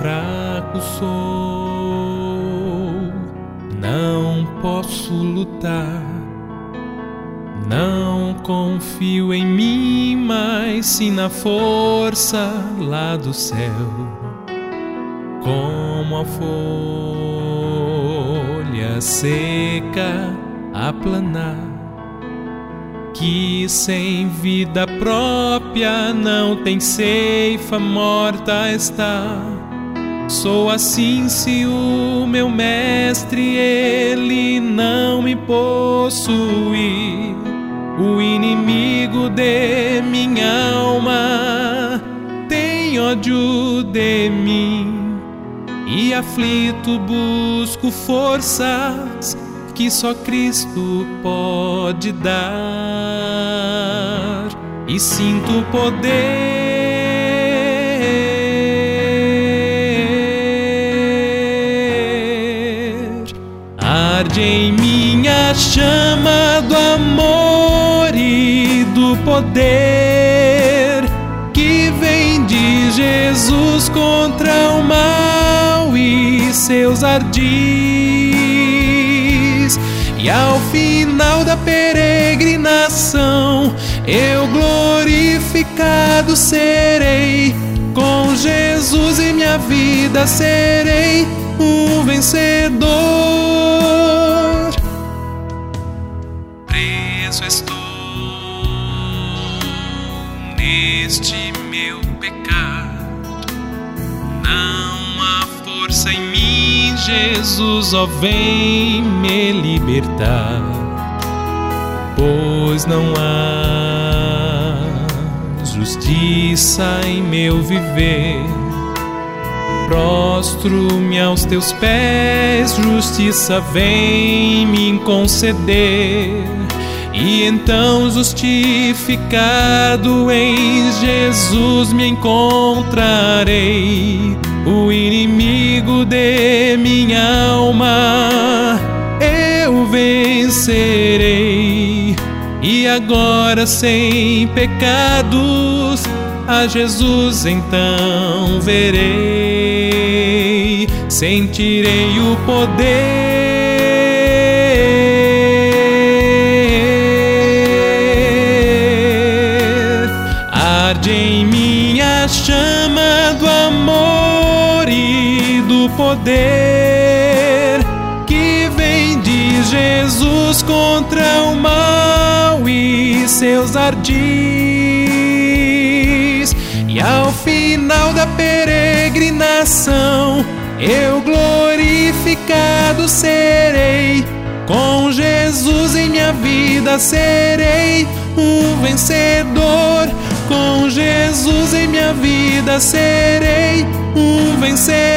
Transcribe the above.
fraco sou, não posso lutar. Não confio em mim, mas sim na força lá do céu. Como a folha seca a planar que sem vida própria não tem ceifa, morta está. Sou assim se o meu mestre ele não me possui. O inimigo de minha alma tem ódio de mim e aflito busco forças que só Cristo pode dar e sinto poder arde em minha chama do amor e do poder que vem de Jesus contra o mal e seus ardis e ao final da peregrinação, eu glorificado serei. Com Jesus em minha vida serei um vencedor. Preso estou neste meu pecado. Não há força em mim, Jesus, ó, vem me libertar. Pois não há justiça em meu viver. Prostro-me aos teus pés, justiça vem me conceder. E então, justificado em Jesus, me encontrarei. O inimigo de minha alma eu vencerei. E agora, sem pecados, a Jesus então verei. Sentirei o poder. Arde em minha chama do amor e do poder que vem de Jesus contra o mal e seus ardis. E ao final da peregrinação, eu glorificado serei. Com Jesus em minha vida serei um vencedor. Com Jesus em minha vida serei um vencedor.